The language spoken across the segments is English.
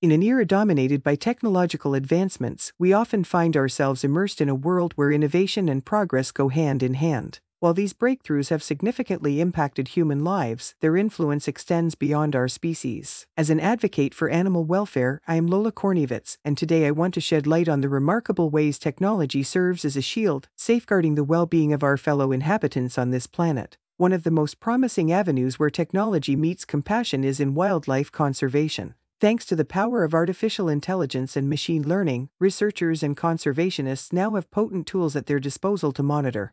In an era dominated by technological advancements, we often find ourselves immersed in a world where innovation and progress go hand in hand. While these breakthroughs have significantly impacted human lives, their influence extends beyond our species. As an advocate for animal welfare, I am Lola Korneevets, and today I want to shed light on the remarkable ways technology serves as a shield, safeguarding the well being of our fellow inhabitants on this planet. One of the most promising avenues where technology meets compassion is in wildlife conservation. Thanks to the power of artificial intelligence and machine learning, researchers and conservationists now have potent tools at their disposal to monitor,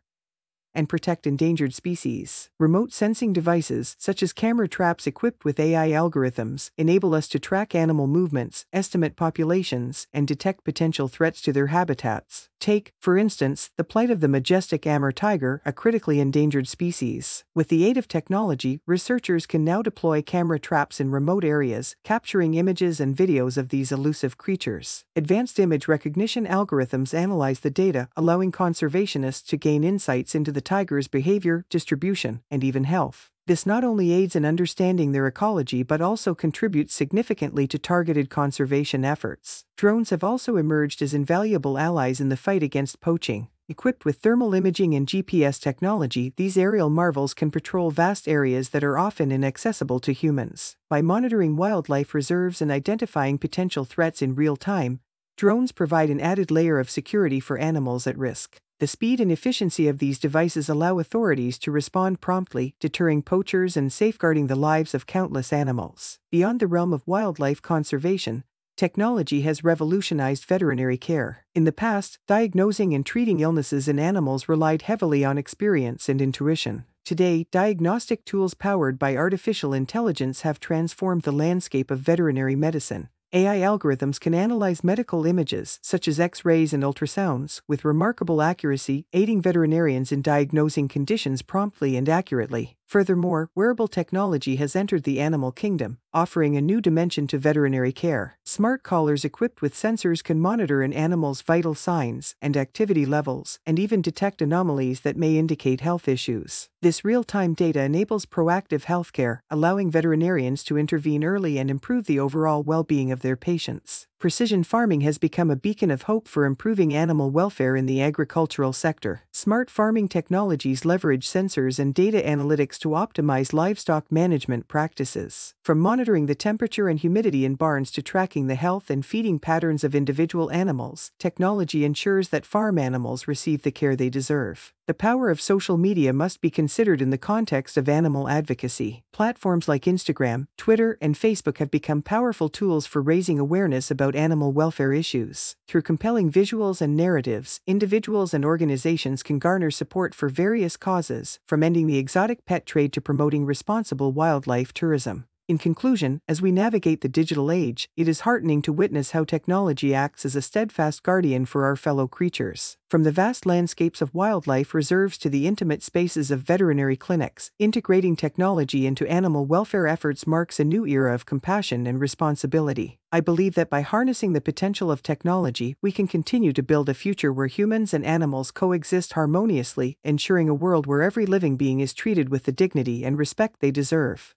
and protect endangered species. Remote sensing devices, such as camera traps equipped with AI algorithms, enable us to track animal movements, estimate populations, and detect potential threats to their habitats. Take, for instance, the plight of the majestic Amur tiger, a critically endangered species. With the aid of technology, researchers can now deploy camera traps in remote areas, capturing images and videos of these elusive creatures. Advanced image recognition algorithms analyze the data, allowing conservationists to gain insights into the tiger's behavior, distribution, and even health. This not only aids in understanding their ecology but also contributes significantly to targeted conservation efforts. Drones have also emerged as invaluable allies in the fight against poaching. Equipped with thermal imaging and GPS technology, these aerial marvels can patrol vast areas that are often inaccessible to humans. By monitoring wildlife reserves and identifying potential threats in real time, drones provide an added layer of security for animals at risk. The speed and efficiency of these devices allow authorities to respond promptly, deterring poachers and safeguarding the lives of countless animals. Beyond the realm of wildlife conservation, technology has revolutionized veterinary care. In the past, diagnosing and treating illnesses in animals relied heavily on experience and intuition. Today, diagnostic tools powered by artificial intelligence have transformed the landscape of veterinary medicine. AI algorithms can analyze medical images, such as X rays and ultrasounds, with remarkable accuracy, aiding veterinarians in diagnosing conditions promptly and accurately. Furthermore, wearable technology has entered the animal kingdom, offering a new dimension to veterinary care. Smart collars equipped with sensors can monitor an animal's vital signs and activity levels, and even detect anomalies that may indicate health issues. This real time data enables proactive healthcare, allowing veterinarians to intervene early and improve the overall well being of their patients precision farming has become a beacon of hope for improving animal welfare in the agricultural sector. Smart farming technologies leverage sensors and data analytics to optimize livestock management practices. From monitoring the temperature and humidity in barns to tracking the health and feeding patterns of individual animals, technology ensures that farm animals receive the care they deserve. The power of social media must be considered in the context of animal advocacy. Platforms like Instagram, Twitter, and Facebook have become powerful tools for raising awareness about animal welfare issues. Through compelling visuals and narratives, individuals and organizations can garner support for various causes, from ending the exotic pet trade to promoting responsible wildlife tourism. In conclusion, as we navigate the digital age, it is heartening to witness how technology acts as a steadfast guardian for our fellow creatures. From the vast landscapes of wildlife reserves to the intimate spaces of veterinary clinics, integrating technology into animal welfare efforts marks a new era of compassion and responsibility. I believe that by harnessing the potential of technology, we can continue to build a future where humans and animals coexist harmoniously, ensuring a world where every living being is treated with the dignity and respect they deserve.